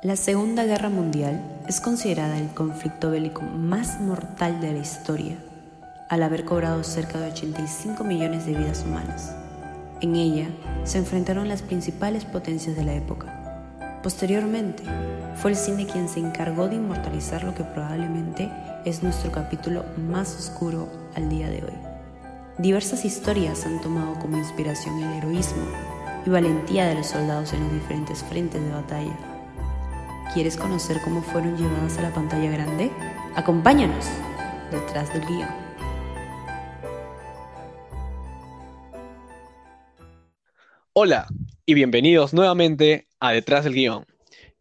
La Segunda Guerra Mundial es considerada el conflicto bélico más mortal de la historia, al haber cobrado cerca de 85 millones de vidas humanas. En ella se enfrentaron las principales potencias de la época. Posteriormente, fue el cine quien se encargó de inmortalizar lo que probablemente es nuestro capítulo más oscuro al día de hoy. Diversas historias han tomado como inspiración el heroísmo y valentía de los soldados en los diferentes frentes de batalla ¿Quieres conocer cómo fueron llevadas a la pantalla grande? Acompáñanos detrás del guion. Hola y bienvenidos nuevamente a Detrás del Guión.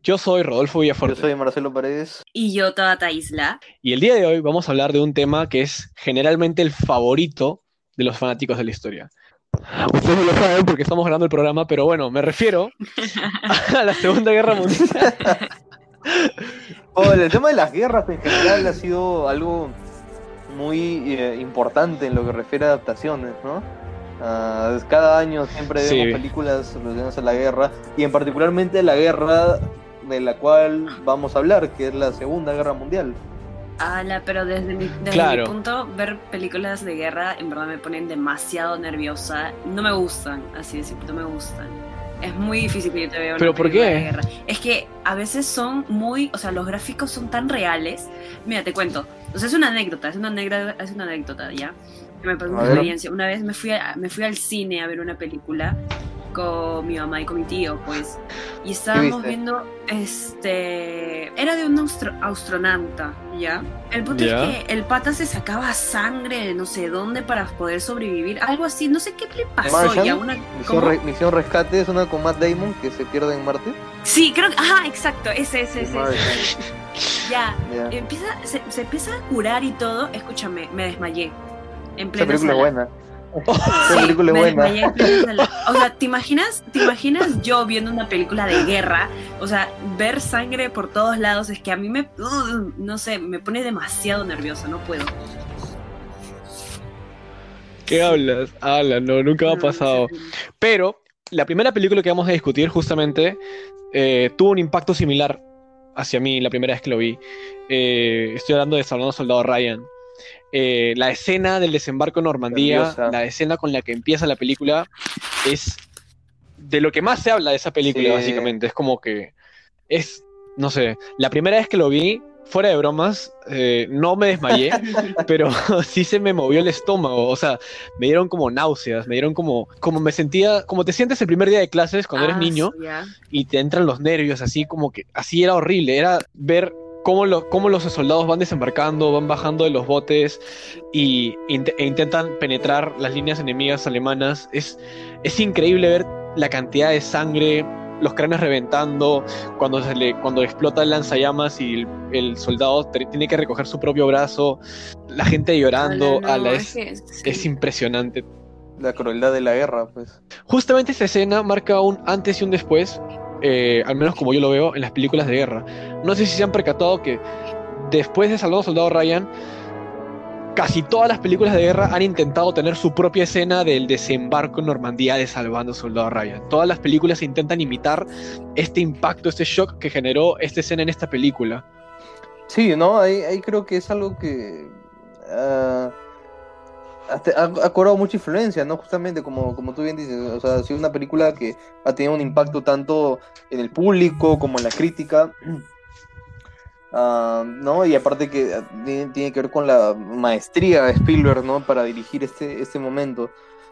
Yo soy Rodolfo Villafuerte. Yo soy Marcelo Paredes. Y yo, Tabata Isla. Y el día de hoy vamos a hablar de un tema que es generalmente el favorito de los fanáticos de la historia. Ustedes no lo saben porque estamos grabando el programa, pero bueno, me refiero a la Segunda Guerra Mundial. Oh, el tema de las guerras en general ha sido algo muy eh, importante en lo que refiere a adaptaciones, ¿no? Ah, cada año siempre vemos películas relacionadas a la guerra y en particularmente la guerra de la cual vamos a hablar, que es la Segunda Guerra Mundial. Ala, pero desde, mi, desde mi punto, ver películas de guerra en verdad me ponen demasiado nerviosa. No me gustan, así de no me gustan. Es muy difícil que yo te vea una ¿Pero por qué? De guerra. Es que a veces son muy, o sea, los gráficos son tan reales. Mira, te cuento. O sea, es una anécdota, es una anécdota, es una anécdota, ¿ya? Me pasó una experiencia. Una vez me fui, me fui al cine a ver una película con mi mamá y con mi tío, pues. Y estábamos viendo, este, era de un astronauta, ¿ya? El punto es que el pata se sacaba sangre de no sé dónde para poder sobrevivir, algo así, no sé qué le pasó ya. Una, misión, Rescate es una con Matt Damon que se pierde en Marte. Sí, creo que, ajá, exacto, ese, ese, ese. Ya, empieza, se, empieza a curar y todo, escúchame, me desmayé. En plena Esa película buena. Sí, película buena. O sea, ¿te imaginas, ¿te imaginas yo viendo una película de guerra? O sea, ver sangre por todos lados es que a mí me, uh, no sé, me pone demasiado nerviosa, no puedo. ¿Qué hablas? Habla, no, nunca me ha pasado. Pero la primera película que vamos a discutir justamente eh, tuvo un impacto similar hacia mí la primera vez que lo vi. Eh, estoy hablando de Salvador Soldado Ryan. Eh, la escena del desembarco en Normandía, la escena con la que empieza la película, es de lo que más se habla de esa película, básicamente. Es como que es, no sé, la primera vez que lo vi, fuera de bromas, eh, no me desmayé, pero sí se me movió el estómago. O sea, me dieron como náuseas, me dieron como, como me sentía, como te sientes el primer día de clases cuando eres ah, niño y te entran los nervios, así como que, así era horrible. Era ver cómo, los soldados van desembarcando, van bajando de los botes y, e intentan penetrar las líneas enemigas alemanas. Es, es increíble ver la cantidad de sangre, los cráneos reventando, cuando, se le, cuando explota el lanzallamas y el, soldado tiene que recoger su propio brazo, la gente llorando, es impresionante. La crueldad de la guerra, pues. Justamente esta escena marca un antes y un después eh, al menos como yo lo veo, en las películas de guerra. No sé si se han percatado que después de Salvador Soldado Ryan, casi todas las películas de guerra han intentado tener su propia escena del desembarco en Normandía de Salvando Soldado Ryan. Todas las películas intentan imitar este impacto, este shock que generó esta escena en esta película. Sí, ¿no? Ahí, creo que es algo que... Ah, ha, cobrado mucha influencia, ¿no? Justamente como, como tú bien dices, o sea, ha sido una película que ha tenido un impacto tanto en el público como en la crítica. Ah, ¿no? Y aparte que ah, tiene, que ver con la maestría de Spielberg, ¿no? Para dirigir este, este momento.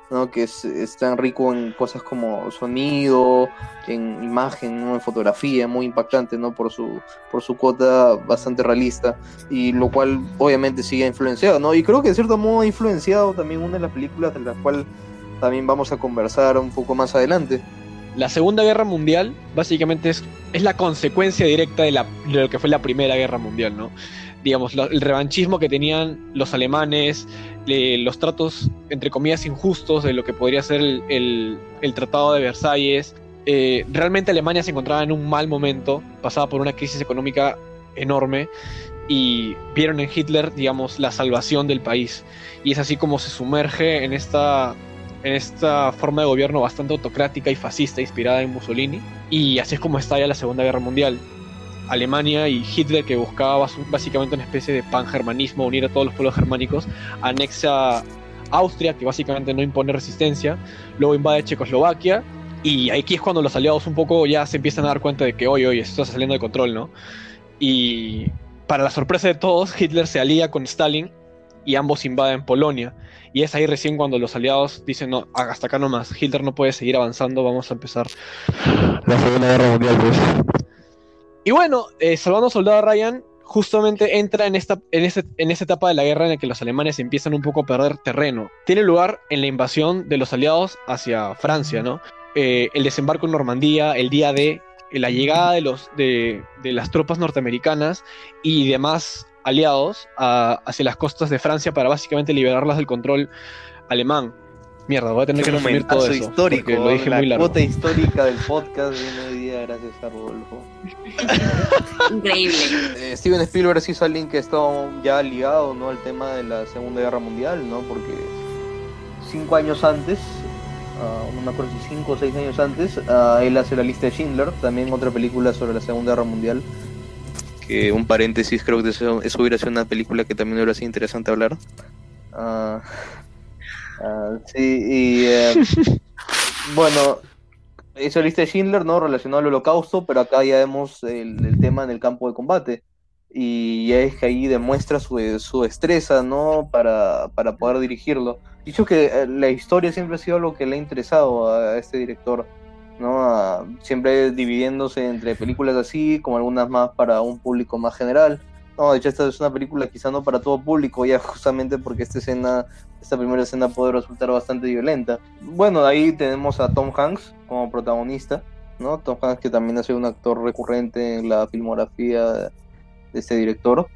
¿No? que es, tan rico en cosas como sonido, en imagen, en fotografía, muy impactante ¿no? por, su, por su cuota bastante realista, y lo cual obviamente sigue influenciado, ¿no? y creo que de cierto modo ha influenciado también una de las películas de las cuales también vamos a conversar un poco más adelante. La Segunda Guerra Mundial básicamente es, es la consecuencia directa de, la, de lo que fue la Primera Guerra Mundial, ¿no? digamos, el revanchismo que tenían los alemanes, los tratos, entre comillas, injustos de lo que podría ser el, Tratado de Versalles. Eh, realmente Alemania se encontraba en un mal momento, pasaba por una crisis económica enorme y vieron en Hitler, digamos, la salvación del país. Y es así como se sumerge en esta, en esta forma de gobierno bastante autocrática y fascista inspirada en Mussolini. Y así es como estalla la Segunda Guerra Mundial. Alemania y Hitler, que buscaba básicamente una especie de pangermanismo, unir a todos los pueblos germánicos, anexa Austria, que básicamente no impone resistencia, luego invade Checoslovaquia, y aquí es cuando los aliados un poco ya se empiezan a dar cuenta de que, hoy, hoy, esto está saliendo de control, ¿no? Y para la sorpresa de todos, Hitler se alía con Stalin y ambos invaden Polonia. Y es ahí recién cuando los aliados dicen, no, hasta acá nomás, Hitler no puede seguir avanzando, vamos a empezar la Segunda Guerra Mundial. Pues. Y bueno, eh, Salvando Soldado Ryan justamente entra en esta, en, en esta etapa de la guerra en la que los alemanes empiezan un poco a perder terreno. Tiene lugar en la invasión de los aliados hacia Francia, ¿no? Eh, el desembarco en Normandía, el día de la llegada de, los, de, de las tropas norteamericanas y demás aliados hacia las costas de Francia para básicamente liberarlas del control alemán. Mierda, voy a tener que resumir todo eso. histórico, lo dije la muy largo. cuota histórica del podcast de hoy día gracias a Rodolfo. Increíble. Eh, Steven Spielberg sí es alguien que está ya ligado ¿no? al tema de la Segunda Guerra Mundial, ¿no? Porque cinco años antes, uh, no me acuerdo si cinco o seis años antes, uh, él hace la lista de Schindler, también otra película sobre la Segunda Guerra Mundial que un paréntesis, creo que eso, hubiera sido una película que también hubiera sido interesante hablar. Uh, sí, y eh, bueno, hizo lista de Schindler, ¿no? Relacionado al holocausto, pero acá ya vemos el, tema en el campo de combate. Y es que ahí demuestra su, su destreza, ¿no? Para, para poder dirigirlo. Dicho que eh, la historia siempre ha sido lo que le ha interesado a este director ¿no? siempre dividiéndose entre películas así, como algunas más para un público más general. No, de hecho esta es una película quizá no para todo público, ya justamente porque esta escena, esta primera escena puede resultar bastante violenta. Bueno, ahí tenemos a Tom Hanks como protagonista, ¿no? Tom Hanks que también ha sido un actor recurrente en la filmografía de este director.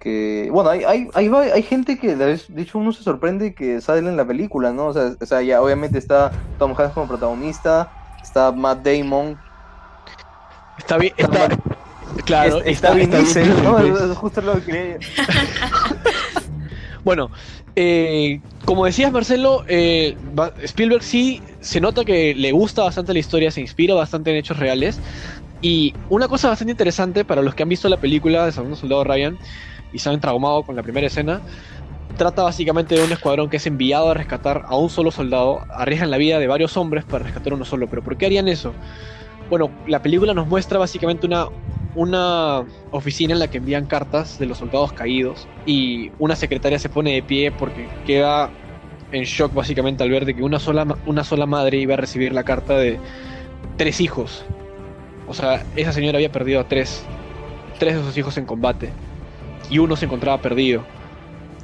Que, bueno, hay, hay, hay, hay gente que, de hecho, uno se sorprende que sale en la película, ¿no? O sea, o sea, ya obviamente está Tom Hanks como protagonista, está Matt Damon. Está bien, está, claro, está, bien ¿no? justo lo que Bueno, eh, como decías Marcelo, eh, Spielberg sí se nota que le gusta bastante la historia, se inspira bastante en hechos reales. Y una cosa bastante interesante para los que han visto la película de Segundo Soldado Ryan y se han traumado con la primera escena, trata básicamente de un escuadrón que es enviado a rescatar a un solo soldado, arriesgan la vida de varios hombres para rescatar uno solo, pero ¿por qué harían eso? Bueno, la película nos muestra básicamente una, una oficina en la que envían cartas de los soldados caídos y una secretaria se pone de pie porque queda en shock básicamente al ver de que una sola, una sola madre iba a recibir la carta de tres hijos. O sea, esa señora había perdido a tres, tres de sus hijos en combate y uno se encontraba perdido.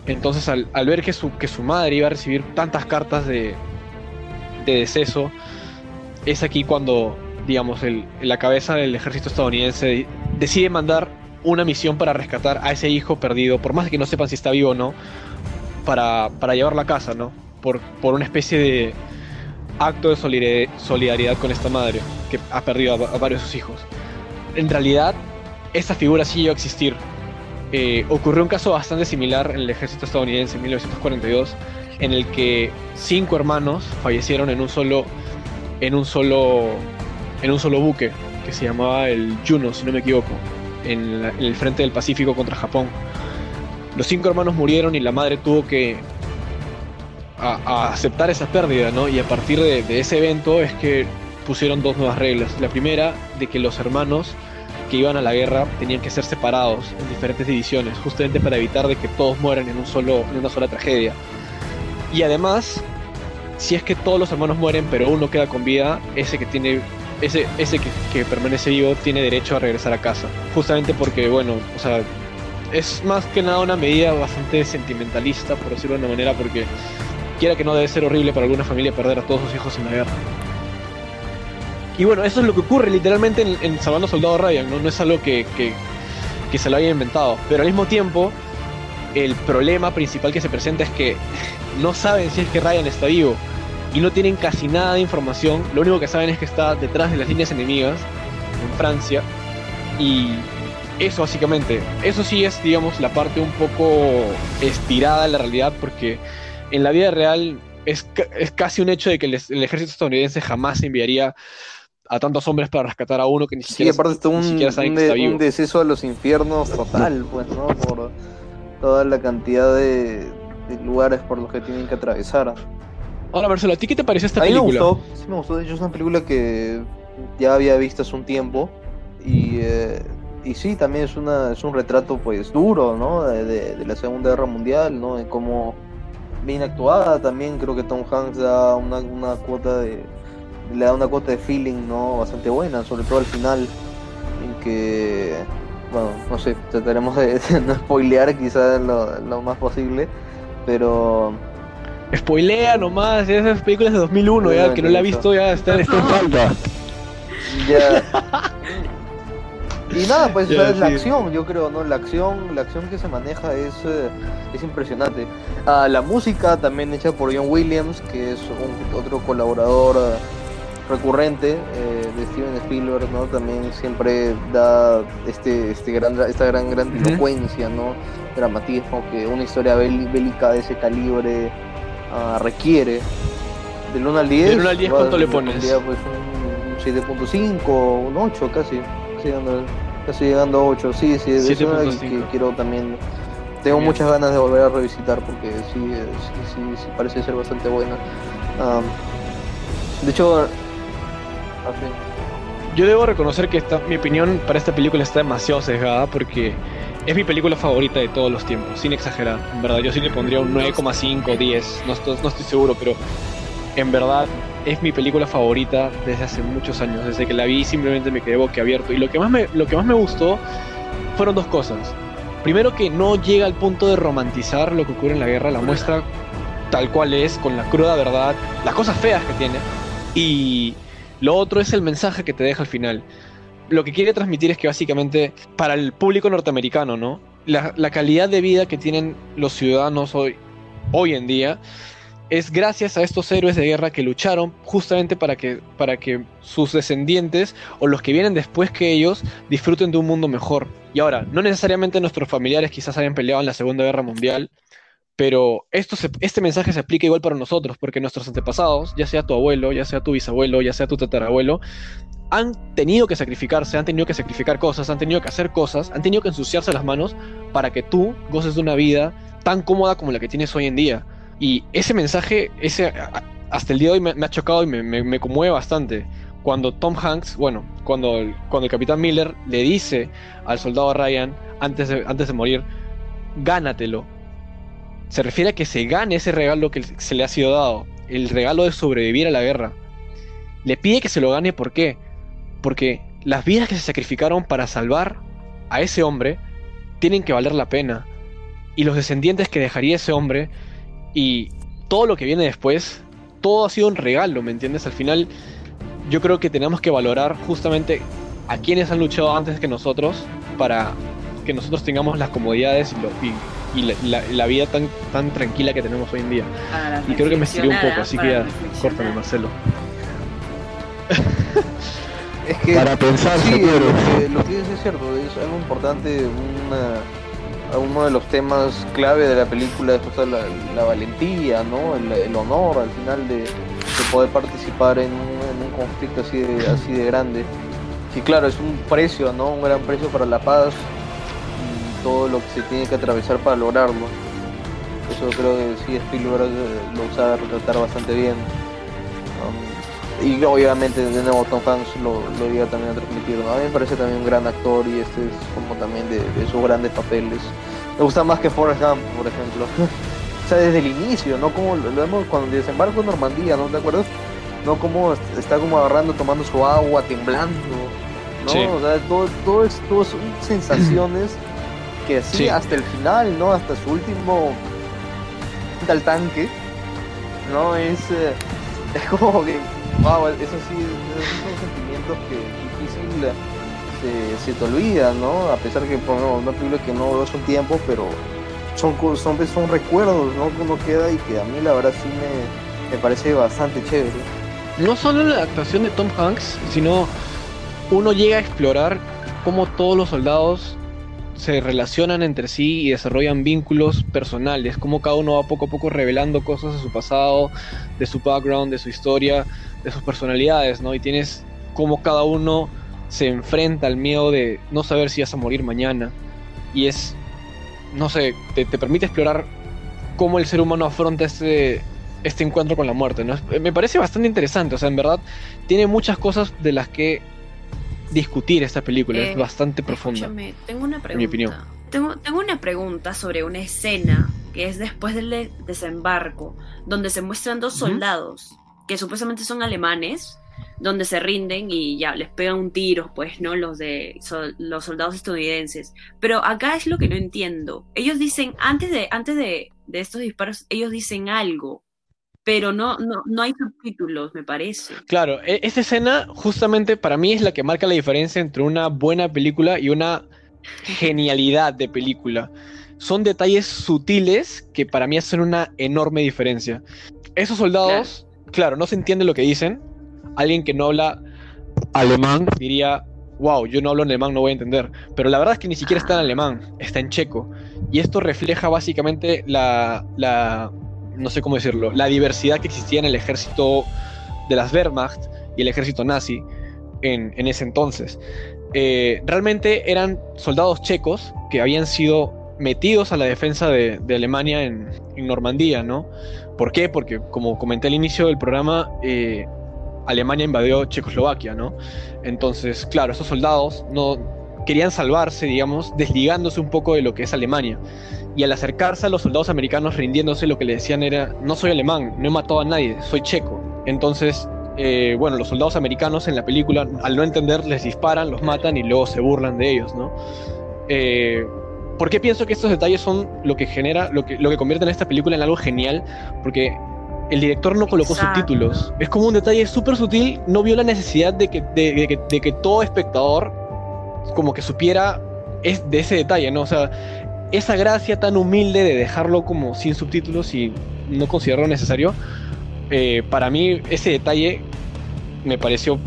Entonces al, ver que su, que su madre iba a recibir tantas cartas de, de deceso, es aquí cuando, digamos, el, la cabeza del ejército estadounidense decide mandar una misión para rescatar a ese hijo perdido, por más que no sepan si está vivo o no, para, para llevarlo a casa, ¿no? Por, por una especie de acto de solidaridad con esta madre que ha perdido a, a varios de sus hijos. En realidad, esta figura sí llegó a existir eh, ocurrió un caso bastante similar en el ejército estadounidense en 1942, en el que cinco hermanos fallecieron en un solo, en un solo, en un solo buque que se llamaba el Juno, si no me equivoco, en, el frente del Pacífico contra Japón. Los cinco hermanos murieron y la madre tuvo que aceptar esa pérdida, ¿no? Y a partir de ese evento es que pusieron dos nuevas reglas. La primera, de que los hermanos que iban a la guerra tenían que ser separados en diferentes divisiones, justamente para evitar de que todos mueran en, un solo, en una sola tragedia. Y además, si es que todos los hermanos mueren, pero uno queda con vida, ese que tiene ese, ese que, permanece vivo tiene derecho a regresar a casa. Justamente porque, bueno, o sea, es más que nada una medida bastante sentimentalista, por decirlo de una manera, porque quiera que no debe ser horrible para alguna familia perder a todos sus hijos en la guerra. Y bueno, eso es lo que ocurre literalmente en, en Salvando Soldado Ryan, ¿no? No es algo que, que, se lo haya inventado. Pero al mismo tiempo, el problema principal que se presenta es que no saben si es que Ryan está vivo y no tienen casi nada de información. Lo único que saben es que está detrás de las líneas enemigas en Francia y eso básicamente. Eso sí es, digamos, la parte un poco estirada de la realidad porque en la vida real es, es casi un hecho de que el, el ejército estadounidense jamás enviaría a tantos hombres para rescatar a uno que ni Sí, siquiera, aparte está ni un, siquiera saben un que está de- vivo. un deceso a los infiernos total, pues, ¿no? Por toda la cantidad de, de lugares por los que tienen que atravesar. Ahora, Marcelo, ¿a ti qué te pareció esta a mí película? me gustó, sí me gustó, de hecho es una película que ya había visto hace un tiempo y, eh, y sí, también es, una, es un retrato pues duro, ¿no? De, de- de la Segunda Guerra Mundial, ¿no? De cómo bien actuada también, creo que Tom Hanks da una, una cuota de, le da una cuota de feeling, ¿no? Bastante buena, sobre todo al final, en que, bueno, no sé, trataremos de, de no spoilear quizás lo, lo más posible, pero... Spoilea nomás, esas películas de 2001, ya, que no la ha visto ya está, está en falta. Ya. Y nada, pues Ya, sea, la sí. acción, yo creo, ¿no? La acción, la acción que se maneja es, eh, es impresionante. Ah, la música también hecha por John Williams, que es un, otro colaborador eh, recurrente eh, de Steven Spielberg, ¿no? También siempre da este, este gran, esta gran grandilocuencia, ¿no? Dramatismo que una historia bél- bélica de ese calibre ah, requiere. Del 1 al 10. Del 1 al 10, va- ¿cuánto le pones? pondría, pues, un 7.5, un 8 casi. Casi llegando, casi llegando a 8. Sí, sí, es una que, 7.5. que quiero también. Tengo Bien. muchas ganas de volver a revisitar porque sí, sí, sí, sí parece ser bastante buena. Am, de hecho, Yo debo reconocer que esta, mi opinión para esta película está demasiado sesgada porque es mi película favorita de todos los tiempos, sin exagerar. En verdad, yo sí le pondría un 9,5, 10, no estoy, no estoy seguro, pero en verdad es mi película favorita desde hace muchos años. Desde que la vi simplemente me quedé boquiabierto. Y lo que más me, lo que más me gustó fueron dos cosas. Primero que no llega al punto de romantizar lo que ocurre en la guerra, la muestra tal cual es, con la cruda verdad, las cosas feas que tiene. Y lo otro es el mensaje que te deja al final. Lo que quiere transmitir es que básicamente para el público norteamericano, ¿no? La, calidad de vida que tienen los ciudadanos hoy, hoy en día es gracias a estos héroes de guerra que lucharon justamente para que, para que sus descendientes o los que vienen después que ellos disfruten de un mundo mejor. Y ahora, no necesariamente nuestros familiares quizás hayan peleado en la Segunda Guerra Mundial, pero esto este mensaje se aplica igual para nosotros, porque nuestros antepasados, ya sea tu abuelo, ya sea tu bisabuelo, ya sea tu tatarabuelo, han tenido que sacrificarse, han tenido que sacrificar cosas, han tenido que hacer cosas, han tenido que ensuciarse las manos para que tú goces de una vida tan cómoda como la que tienes hoy en día. Y ese mensaje, ese, hasta el día de hoy me, ha chocado y me, me- conmueve bastante. Cuando Tom Hanks, bueno, cuando, el- cuando el capitán Miller le dice al soldado Ryan, antes antes de morir, gánatelo. Se refiere a que se gane ese regalo que se le ha sido dado, el regalo de sobrevivir a la guerra. Le pide que se lo gane, ¿por qué? Porque las vidas que se sacrificaron para salvar a ese hombre tienen que valer la pena. Y los descendientes que dejaría ese hombre y todo lo que viene después, todo ha sido un regalo, ¿me entiendes? Al final yo creo que tenemos que valorar justamente a quienes han luchado antes que nosotros para que nosotros tengamos las comodidades y, lo- y la, la- la vida tan, tan tranquila que tenemos hoy en día. Para Y creo que me estiré un poco, así que ya, córtame Marcelo. Es que Para pensar, sí, lo que, lo que dices es cierto, es algo importante, una, uno de los temas clave de la película es la, la valentía, ¿no? El, el honor al final de, de poder participar en un, en un conflicto así de, así de grande. Y claro, es un precio, ¿no? Un gran precio para la paz todo lo que se tiene que atravesar para lograrlo. Eso creo que sí Spielberg lo sabe retratar bastante bien. Um, y obviamente de nuevo Tom Hanks lo, lo llega también a transmitir. A mí me parece también un gran actor y este es como también de, de sus grandes papeles. Me gusta más que Forrest Gump, por ejemplo. o sea, desde el inicio, ¿no? Como lo, vemos cuando desembarco en Normandía, ¿no te acuerdas? No como est- está como agarrando, tomando su agua, temblando, ¿no? Sí. O sea, todo, todo, es, todo son sensaciones que así Sí. hasta el final, ¿no? Hasta su último al tanque, ¿no? Es, eh, es como que, wow, eso sí, esos son sentimientos que difícil eh, se, se te olvida, ¿no? A pesar que, por ejemplo, una película que no hace un tiempo, pero son, son, son recuerdos, ¿no? Que uno queda y que a mí la verdad sí me, me parece bastante chévere. No solo la actuación de Tom Hanks, sino uno llega a explorar cómo todos los soldados se relacionan entre sí y desarrollan vínculos personales, cómo cada uno va poco a poco revelando cosas de su pasado, de su background, de su historia, de sus personalidades, ¿no? Y tienes cómo cada uno se enfrenta al miedo de no saber si vas a morir mañana. Y es, no sé, te, permite explorar cómo el ser humano afronta este, este encuentro con la muerte. ¿no? Me parece bastante interesante, o sea, en verdad tiene muchas cosas de las que discutir esta película, es eh, bastante profunda. Tengo una pregunta. mi opinión. Tengo, tengo una pregunta sobre una escena que es después del desembarco, donde se muestran dos soldados que supuestamente son alemanes, donde se rinden y ya les pegan un tiro, pues, ¿no? Los de los soldados estadounidenses. Pero acá es lo que no entiendo. Ellos dicen, antes de, antes de, de estos disparos, ellos dicen algo pero no, no, no hay subtítulos, me parece. Claro, e, esta escena justamente para mí es la que marca la diferencia entre una buena película y una genialidad de película. Son detalles sutiles que para mí hacen una enorme diferencia. Esos soldados, claro, no se entiende lo que dicen. Alguien que no habla alemán diría, wow, yo no hablo alemán, no voy a entender. Pero la verdad es que ni siquiera está en alemán, está en checo. Y esto refleja básicamente la, la no sé cómo decirlo, la diversidad que existía en el ejército de las Wehrmacht y el ejército nazi en, ese entonces. Eh, realmente eran soldados checos que habían sido metidos a la defensa de, Alemania en, Normandía, ¿no? ¿Por qué? Porque, como comenté al inicio del programa, eh, Alemania invadió Checoslovaquia, ¿no? Entonces, claro, esos soldados no querían salvarse, digamos, desligándose un poco de lo que es Alemania. Y al acercarse a los soldados americanos rindiéndose, lo que le decían era, no soy alemán, no he matado a nadie, soy checo. Entonces, eh, bueno, los soldados americanos en la película, al no entender, les disparan, los matan y luego se burlan de ellos, ¿no? Eh, ¿Por qué pienso que estos detalles son lo que genera, lo que, lo que convierte en esta película en algo genial? Porque el director no colocó subtítulos. Es como un detalle súper sutil, no vio la necesidad de que, de, de que todo espectador como que supiera es de ese detalle, ¿no? O sea, esa gracia tan humilde de dejarlo como sin subtítulos y no considerarlo necesario, eh, para mí ese detalle me pareció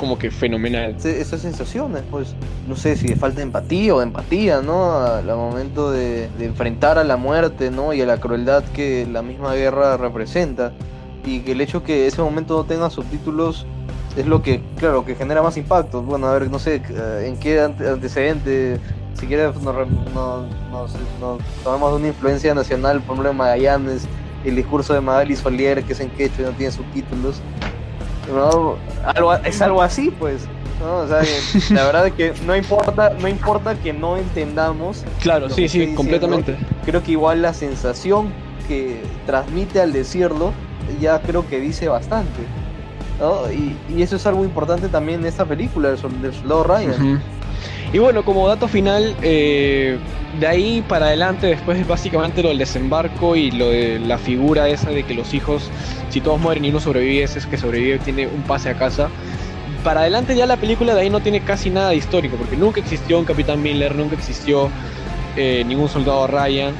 como que fenomenal. Esas sensaciones, pues, no sé si de falta de empatía o de empatía, ¿no? Al momento de, enfrentar a la muerte, ¿no? Y a la crueldad que la misma guerra representa. Y que el hecho que ese momento no tenga subtítulos es lo que, claro, que genera más impacto. Bueno, a ver, no sé, eh, en qué antecedente, si quieres nos, tomamos una influencia nacional, por ejemplo, en Magallanes, el discurso de Magali Solier, que es en quechua y no tiene subtítulos. ¿no? Algo, es algo así, pues. ¿no? O sea, la verdad es que no importa, no importa que no entendamos. Claro, sí, sí, completamente. Creo que igual la sensación que transmite al decirlo ya creo que dice bastante. Y, eso es algo importante también en esta película, del Soldado Ryan. Y bueno, como dato final, eh, de ahí para adelante, después es básicamente lo del desembarco y lo de la figura esa de que los hijos, si todos mueren y uno sobrevive, ese es que sobrevive, tiene un pase a casa. Para adelante ya la película de ahí no tiene casi nada de histórico, porque nunca existió un Capitán Miller, nunca existió eh, ningún soldado Ryan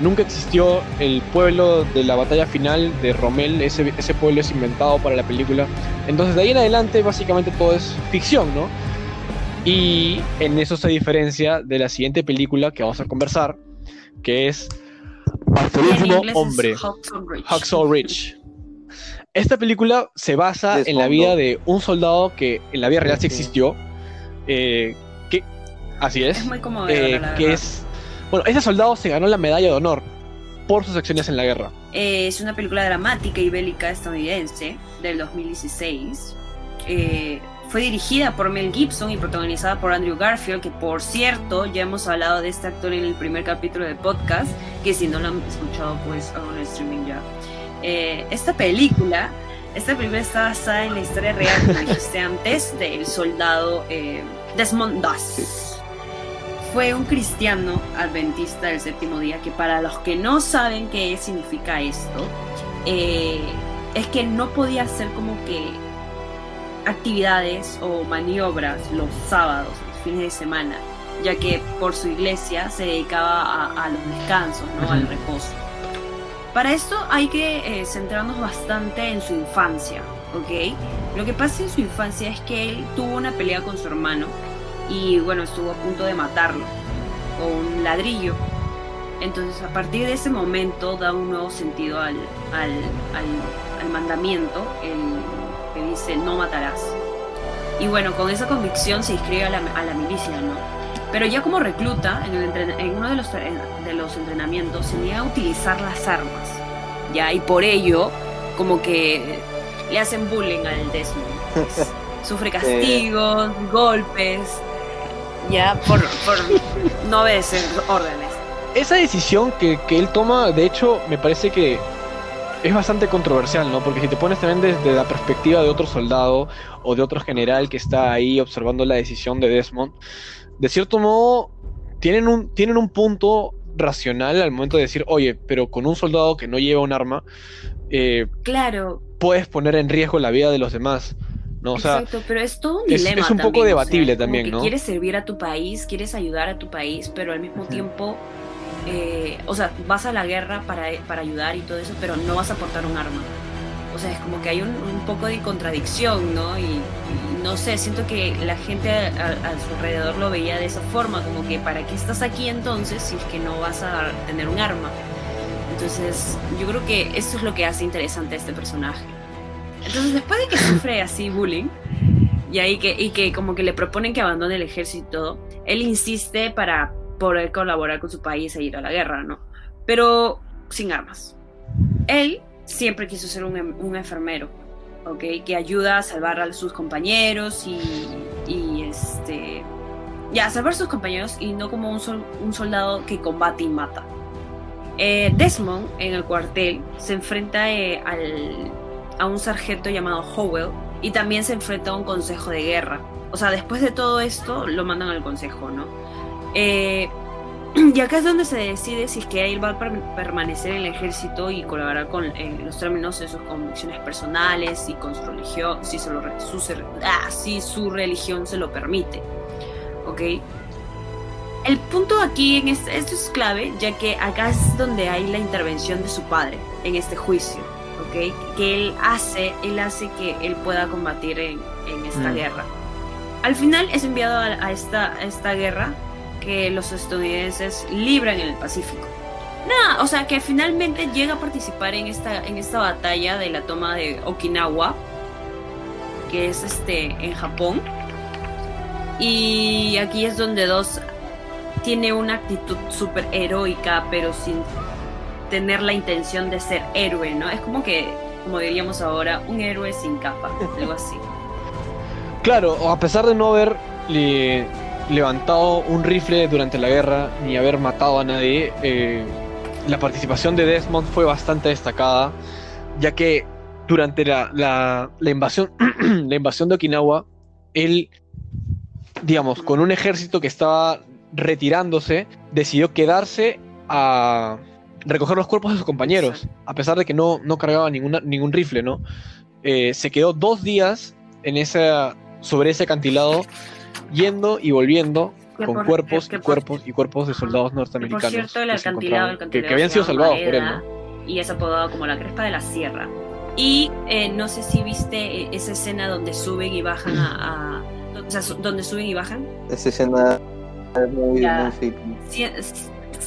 nunca existió el pueblo de la batalla final de Rommel, ese, ese pueblo es inventado para la película. Entonces de ahí en adelante básicamente todo es ficción, ¿no? Y en eso se diferencia de la siguiente película que vamos a conversar, que es Pastorismo Hombre, Huxall Rich. Esta película se basa en la vida de un soldado que en la vida real sí existió, eh, que así es, es muy eh, que es bueno, ese soldado se ganó la medalla de honor por sus acciones en la guerra. es una película dramática y bélica estadounidense del 2016. Eh, fue dirigida por Mel Gibson y protagonizada por Andrew Garfield, que por cierto ya hemos hablado de este actor en el primer capítulo del podcast, que si no lo han escuchado pues hagan el streaming ya. Eh, esta película, esta película está basada en la historia real, como dijiste antes, del soldado eh, Desmond Doss fue un cristiano adventista del séptimo día que para los que no saben qué significa esto, eh, es que no podía hacer como que actividades o maniobras los sábados, los fines de semana, ya que por su iglesia se dedicaba a, los descansos, ¿no? al reposo. Para esto hay que eh, centrarnos bastante en su infancia, ¿ok? Lo que pasa en su infancia es que él tuvo una pelea con su hermano y bueno, estuvo a punto de matarlo con un ladrillo. Entonces a partir de ese momento da un nuevo sentido al, al, al, mandamiento, el dice no matarás. Y bueno, con esa convicción se inscribe a la, a la milicia, ¿no? Pero ya como recluta, en, el en uno de los, de los entrenamientos, se niega a utilizar las armas, ¿ya? Y por ello, como que le hacen bullying al Desmond. Sufre castigos, golpes, ya, por, por no obedecer órdenes. Esa decisión que, que él toma, de hecho, me parece que es bastante controversial, ¿no? Porque si te pones también desde la perspectiva de otro soldado o de otro general que está ahí observando la decisión de Desmond, de cierto modo tienen un, tienen un punto racional al momento de decir, oye, pero con un soldado que no lleva un arma, eh, claro. puedes poner en riesgo la vida de los demás. ¿no? O sea, Exacto, pero es todo un dilema. Es, un poco debatible también, ¿no? Quieres servir a tu país, quieres ayudar a tu país, pero al mismo tiempo eh, o sea, vas a la guerra para, para, ayudar y todo eso, pero no vas a portar un arma. O sea, es como que hay un, poco de contradicción, ¿no? Y, no sé, siento que la gente a, su alrededor lo veía de esa forma, como que ¿para qué estás aquí entonces si es que no vas a tener un arma? Entonces, yo creo que eso es lo que hace interesante a este personaje. Entonces, después de que sufre así bullying, y ahí que, y que como que le proponen que abandone el ejército, él insiste para poder colaborar con su país e ir a la guerra, ¿no? Pero sin armas. Él siempre quiso ser un, un enfermero, ¿ok? Que ayuda a salvar a sus compañeros y, y este... Ya, salvar a sus compañeros y no como un, sol, un soldado que combate y mata. Eh, Desmond, en el cuartel, se enfrenta eh, al, a un sargento llamado Howell y también se enfrenta a un consejo de guerra. O sea, después de todo esto, lo mandan al consejo, ¿no? Eh, y acá es donde se decide si es que él va a permanecer en el ejército y colaborar con los términos de sus convicciones personales y con su religión, si, su, ah, si su religión se lo permite. ¿Ok? El punto aquí, en esto es clave, ya que acá es donde hay la intervención de su padre en este juicio. ¿Ok? Que él hace, él hace que él pueda combatir en, esta mm. guerra. Al final es enviado a, esta, a esta guerra que los estadounidenses libran en el Pacífico. Nada, o sea que finalmente llega a participar en esta, en esta batalla de la toma de Okinawa, que es este en Japón. Y aquí es donde Dos tiene una actitud súper heroica, pero sin tener la intención de ser héroe, ¿no? Es como que, como diríamos ahora, un héroe sin capa, algo así. Claro, a pesar de no haber levantado un rifle durante la guerra ni haber matado a nadie, eh, la participación de Desmond fue bastante destacada, ya que durante la, la, invasión, la invasión de Okinawa, él, digamos, con un ejército que estaba retirándose, decidió quedarse a recoger los cuerpos de sus compañeros, a pesar de que no, no cargaba ninguna, ningún rifle, ¿no? Eh, se quedó dos días en esa, sobre ese acantilado yendo y volviendo con cuerpos y cuerpos y cuerpos de soldados norteamericanos. por cierto, el acantilado, que, habían sido salvados por él, Y es apodado como la Crespa de la Sierra. Y eh, no sé si viste eh, esa escena donde suben y bajan a, o sea, donde suben y bajan. Esa escena es muy, ya,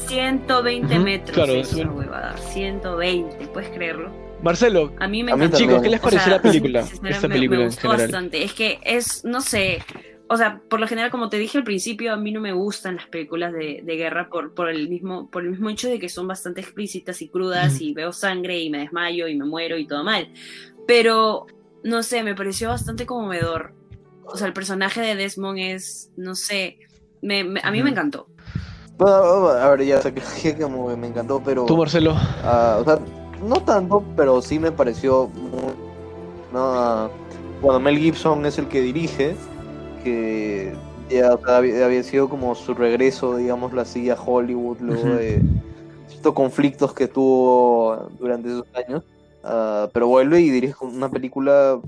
120 metros. Claro, esa huevada, 120, ¿puedes creerlo? Marcelo, a mí me encantó. Chicos, ¿qué les pareció la película? Esta película me, gustó bastante. Es que es, no sé, o sea, por lo general, como te dije al principio, a mí no me gustan las películas de, guerra por, por, el mismo, por el mismo hecho de que son bastante explícitas y crudas y veo sangre y me desmayo y me muero y todo mal. Pero, no sé, me pareció bastante conmovedor. O sea, el personaje de Desmond es, no sé, me, a mí me encantó. a ver, ya sé que, como me encantó, pero... ¿Tú, Marcelo? Uh, o sea, no tanto, pero sí me pareció muy... No, bueno, Mel Gibson es el que dirige que ya había, sido como su regreso, digámoslo así, a Hollywood, luego de estos conflictos que tuvo durante esos años. Ah, pero vuelve y dirige una película.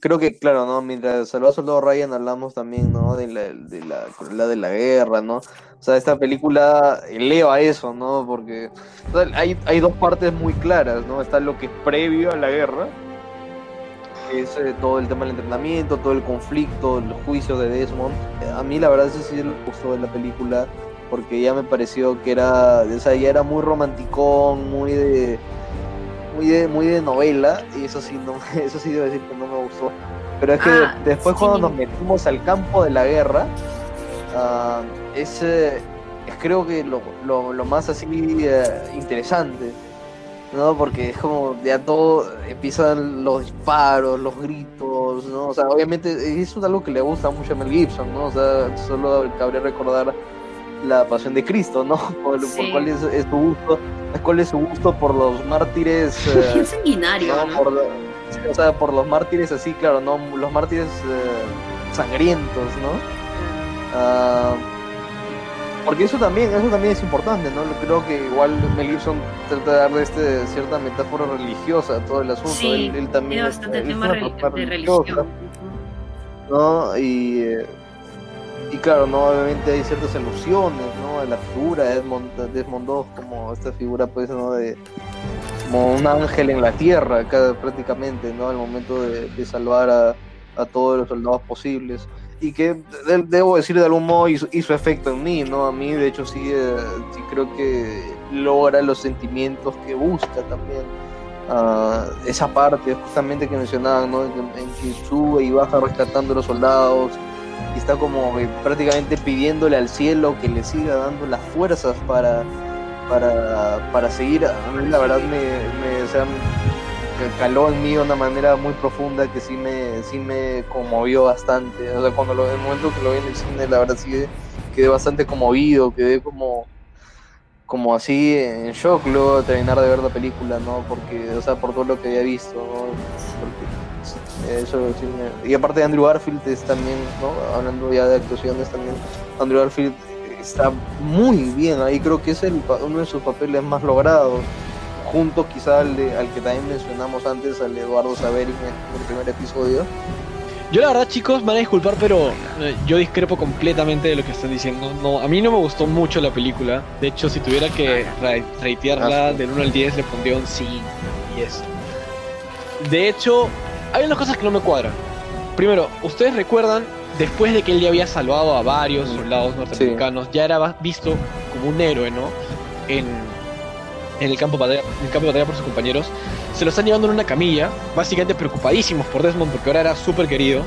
creo que, claro, ¿no? Mientras Salvador Soldado Ryan hablamos también, ¿no? De la, de la, de la guerra, ¿no? O sea, esta película eleva eso, ¿no? Porque hay, hay dos partes muy claras, ¿no? Está lo que es previo a la guerra, es eh, todo el tema del entrenamiento, todo el conflicto, el juicio de Desmond. A mí la verdad eso sí me gustó de la película porque ya me pareció que era, o sea, ya era muy romanticón, muy de muy de, muy de novela y eso sí no eso sí debo decir que no me gustó Pero es que Ah, después sí. cuando nos metimos al campo de la guerra, ah, es, eh, es creo que lo, lo- lo más así eh, interesante, ¿no? Porque es como ya todo, empiezan los disparos, los gritos, ¿no? O sea, obviamente eso es algo que le gusta mucho a Mel Gibson, ¿no? O sea, solo cabría recordar la pasión de Cristo, ¿no? Por, por Sí. cuál es, es su gusto, cuál es su gusto por los mártires. eh, Bien sanguinario, no, ¿no? por, o sea, por los mártires así, claro, no los mártires eh, sangrientos, ¿no? Porque eso también, eso también es importante, ¿no? Creo que igual Mel Gibson trata de darle este, cierta metáfora religiosa a todo el asunto. Sí, él, él también es- bastante él tema una reli- persona de religión. ¿no? Y, eh, y claro, ¿no? Obviamente hay ciertas alusiones, ¿no? A la figura de Desmond, Desmond Doss como esta figura, pues, ¿no? De, como un ángel en la tierra, acá prácticamente, ¿no? Al momento de, de salvar a, a todos los soldados posibles. Y que, de- debo decir, de algún modo hizo, hizo efecto en mí, ¿no? A mí, de hecho, sí, eh, sí creo que logra los sentimientos que busca también. Ah, esa parte justamente que mencionaban, ¿no? En, que sube y baja rescatando a los soldados y está como que prácticamente pidiéndole al cielo que le siga dando las fuerzas para, para, para seguir. A mí la verdad me, me o sea, caló en mí de una manera muy profunda que sí me, sí me conmovió bastante. O sea, cuando lo, en el momento que lo vi en el cine, la verdad sí quedé, bastante conmovido, quedé como como así en shock luego de terminar de ver la película, ¿no? Porque, o sea, por todo lo que había visto, ¿no? Porque eso sí me- Y aparte Andrew Garfield es también, ¿no? Hablando ya de actuaciones también, Andrew Garfield está muy bien ahí, creo que es el, uno de sus papeles más logrados, junto quizá al, de- al que también mencionamos antes, al Eduardo Saveri en el primer episodio. Yo la verdad, chicos, me van a disculpar, pero eh, yo discrepo completamente de lo que están diciendo. No, a mí no me gustó mucho la película. De hecho, si tuviera que ra- ratearla Ah, del 1 al 10, le pondría un 5 y eso. De hecho, hay unas cosas que no me cuadran. Primero, ¿ustedes recuerdan, después de que él ya había salvado a varios Mm. soldados norteamericanos, ya era visto como un héroe, ¿no? En, en el campo de batalla, en el campo de batalla por sus compañeros. Se lo están llevando en una camilla, básicamente preocupadísimos por Desmond porque ahora era súper querido.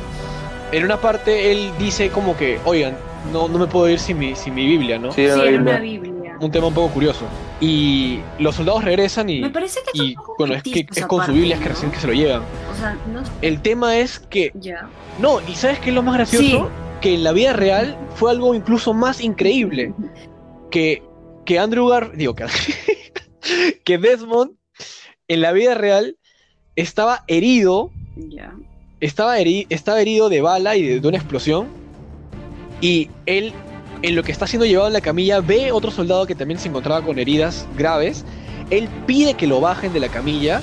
En una parte él dice como que, oigan, no, no me puedo ir sin mi, sin mi Biblia, ¿no? Sí, era la una Biblia. Un tema un poco curioso. Y los soldados regresan y, Me parece que y bueno, es que es con su parte, Biblia es que ¿no? recién que se lo llevan. O sea, no El tema es que, ya. no, y ¿sabes qué es lo más gracioso? Sí. Que en la vida real fue algo incluso más increíble. Que, que Andrew Gar, digo que, que Desmond en la vida real estaba herido estaba, heri- estaba herido de bala y de, de una explosión. Y él, en lo que está siendo llevado en la camilla, ve otro soldado que también se encontraba con heridas graves. Él pide que lo bajen de la camilla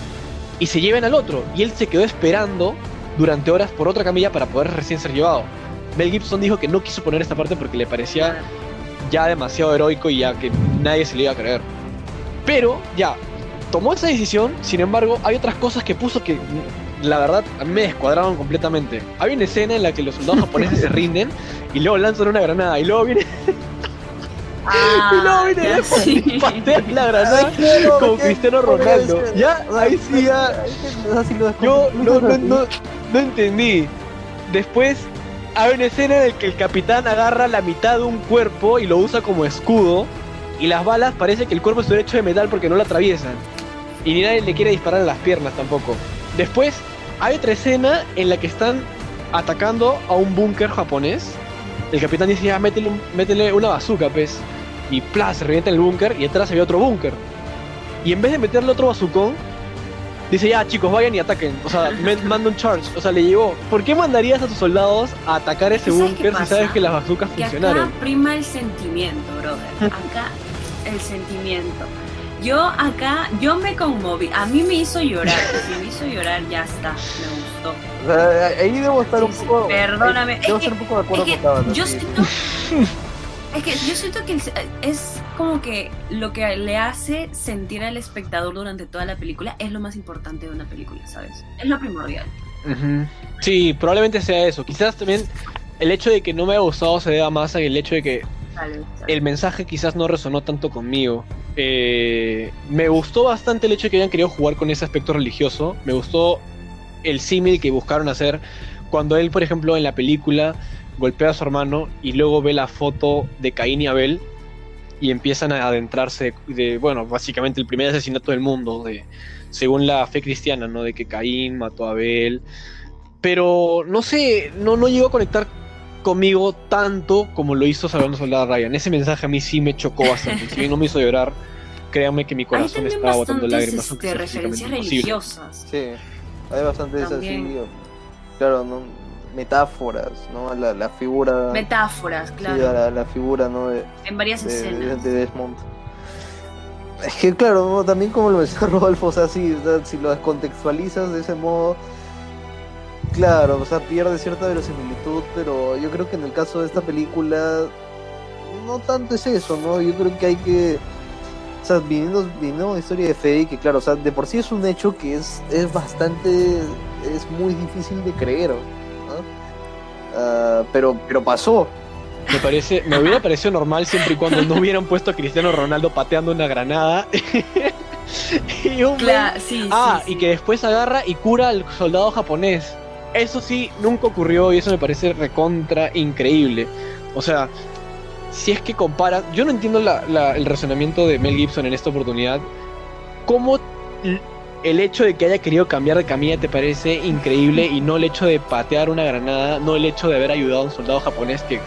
y se lleven al otro. Y él se quedó esperando durante horas por otra camilla para poder recién ser llevado. Mel Gibson dijo que no quiso poner esta parte porque le parecía ya demasiado heroico y ya que nadie se le iba a creer. Pero ya, tomó esa decisión, sin embargo, hay otras cosas que puso que la verdad a mí me descuadraron completamente. Hay una escena en la que los soldados japoneses se rinden y luego lanzan una granada y luego viene, y luego Ah, viene ya, sí. la granada como Cristiano Ronaldo. Ya, ahí sí ya yo no, no, no, no entendí. Después hay una escena en la que el capitán agarra la mitad de un cuerpo y lo usa como escudo. Y las balas parece que el cuerpo está hecho de metal porque no lo atraviesan. Y ni nadie le quiere disparar a las piernas tampoco. Después hay otra escena en la que están atacando a un búnker japonés. El capitán dice, ya, métele, un- métele una bazooka, pues. Y ¡plá! se revienta el búnker y atrás había otro búnker. Y en vez de meterle otro bazucón, dice, ya chicos, vayan y ataquen. O sea, manda un charge. O sea, le llegó. ¿Por qué mandarías a tus soldados a atacar ese ¿Sabes qué búnker si sabes que las bazucas acá funcionaron? prima el sentimiento, brother. Acá el sentimiento. Yo acá, yo me conmoví. A mí me hizo llorar. Si me hizo llorar, ya está. Me gustó. O sea, ahí debo estar Sí, un sí, poco. perdóname, Debo es que- estar un poco de acuerdo es que con Tabata, yo siento es que yo siento que es como que lo que le hace sentir al espectador durante toda la película es lo más importante de una película, ¿sabes? Es lo primordial. Ujú. Sí, probablemente sea eso. Quizás también el hecho de que no me haya gustado se deba más al hecho de que El mensaje quizás no resonó tanto conmigo. Eh, me gustó bastante el hecho de que hayan querido jugar con ese aspecto religioso. Me gustó el símil que buscaron hacer cuando él, por ejemplo, en la película golpea a su hermano y luego ve la foto de Caín y Abel y empiezan a adentrarse de, bueno, básicamente el primer asesinato del mundo, de, según la fe cristiana, ¿no? De que Caín mató a Abel. Pero no sé, no, no llegó a conectar conmigo tanto como lo hizo Salvando Soldado Ryan. Ese mensaje a mí sí me chocó bastante. si bien no me hizo llorar, créanme que mi corazón estaba botando lágrimas. Este, referencias religiosas. Sí, hay bastantes así. Claro, ¿no? metáforas, ¿no? La, la figura. Metáforas, claro. Sí, la, figura, ¿no? De, en varias escenas. De, Desmond. Es que, claro, también como lo decía Rodolfo, o sea, si, si lo descontextualizas de ese modo, claro, o sea, pierde cierta verosimilitud, pero yo creo que en el caso de esta película, no tanto es eso, ¿no? Yo creo que hay que. O sea, viniendo, viniendo una historia de fe, que claro, o sea, de por sí es un hecho que es, es bastante. es muy difícil de creer. Ah, pero, pero pasó. Me parece, me hubiera parecido normal siempre y cuando no hubieran puesto a Cristiano Ronaldo pateando una granada. y ah, y que después agarra y cura al soldado japonés. Eso sí, nunca ocurrió y eso me parece recontra increíble. O sea, si es que compara, yo no entiendo el razonamiento de Mel Gibson en esta oportunidad. ¿Cómo el hecho de que haya querido cambiar de camilla te parece increíble y no el hecho de patear una granada, no el hecho de haber ayudado a un soldado japonés que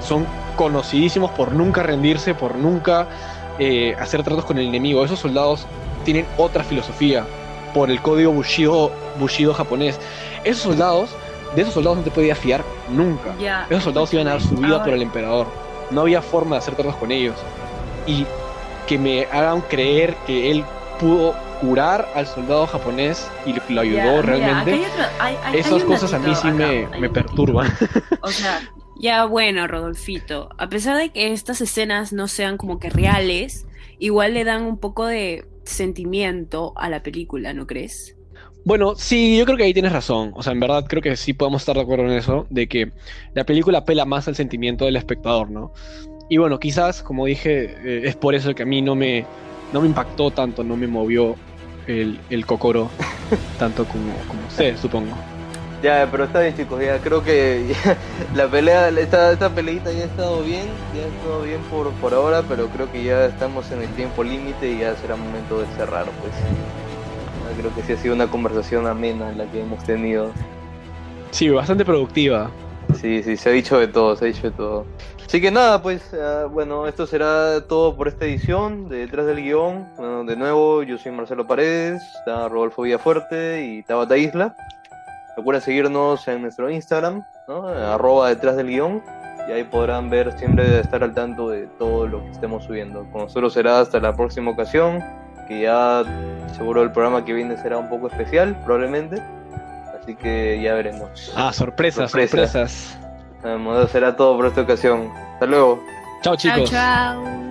son conocidísimos por nunca rendirse, por nunca eh, hacer tratos con el enemigo. Esos soldados tienen otra filosofía por el código Bushido japonés. Esos soldados, de esos soldados no te podías fiar nunca. Esos soldados iban a dar su vida por el emperador. No había forma de hacer tratos con ellos. Y que me hagan creer que él pudo curar al soldado japonés y lo ayudó realmente. Esas cosas a mí sí me, perturban. O sea, ya bueno, Rodolfito, a pesar de que estas escenas no sean como que reales, igual le dan un poco de sentimiento a la película, ¿no crees? Bueno, sí, yo creo que ahí tienes razón. O sea, en verdad creo que sí podemos estar de acuerdo en eso, de que la película apela más al sentimiento del espectador, ¿no? Y bueno, quizás, como dije, eh, es por eso que a mí no me, no me impactó tanto, no me movió el, el Kokoro tanto como, como usted, supongo. Ya, pero está bien chicos, ya creo que la pelea, esta, esta peleita ya ha estado bien, ya ha estado bien por, por ahora, pero creo que ya estamos en el tiempo límite y ya será momento de cerrar, pues. Creo que sí ha sido una conversación amena la que hemos tenido. Sí, bastante productiva. Sí, sí, se ha dicho de todo, se ha dicho de todo. Así que nada, pues eh, bueno, esto será todo por esta edición de Detrás del Guión. de nuevo, yo soy Marcelo Paredes, está Rodolfo Villafuerte y Tabata Isla. Recuerden seguirnos en nuestro Instagram, arroba detrás del guion, y ahí podrán ver siempre estar al tanto de todo lo que estemos subiendo. Con nosotros será hasta la próxima ocasión, que ya seguro el programa que viene será un poco especial, probablemente. Así que ya veremos. Ah, sorpresas, sorpresas. Bueno, será todo por esta ocasión. Hasta luego. Chao chicos. Chao, chao.